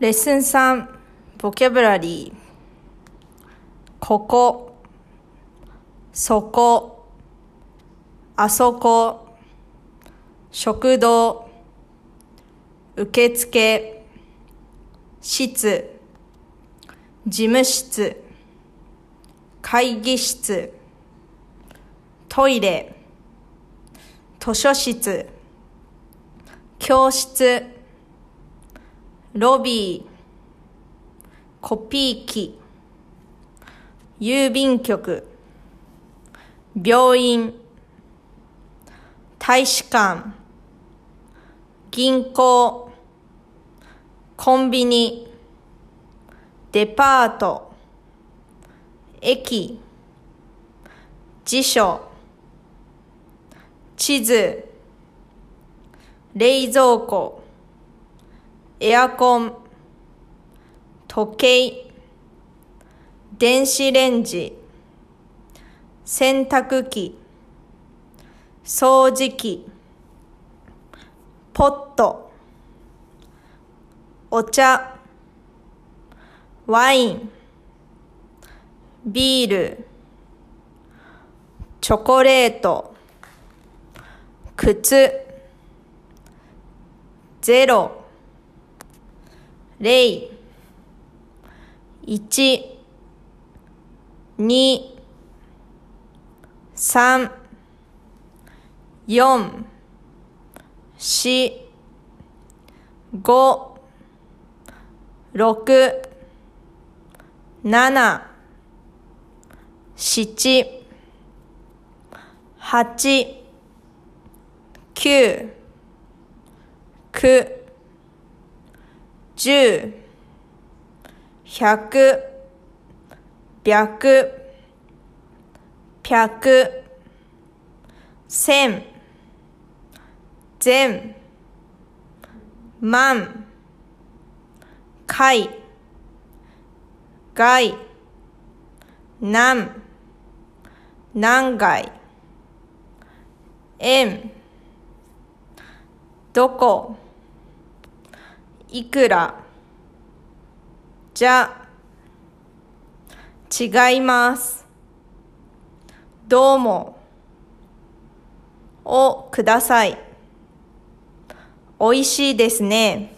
レッスン3ボキャブラリーここそこあそこ食堂受付室事務室会議室トイレ図書室教室。ロビーコピー機郵便局病院大使館銀行コンビニデパート駅辞書地図冷蔵庫。エアコン時計電子レンジ洗濯機掃除機ポットお茶ワインビールチョコレート靴ゼロ。零一。二。三。四。四。五。六。七。七。八。九。九。十百百百千千万回外何何回円どこいくら？じゃ違います。どうも。をください。おいしいですね。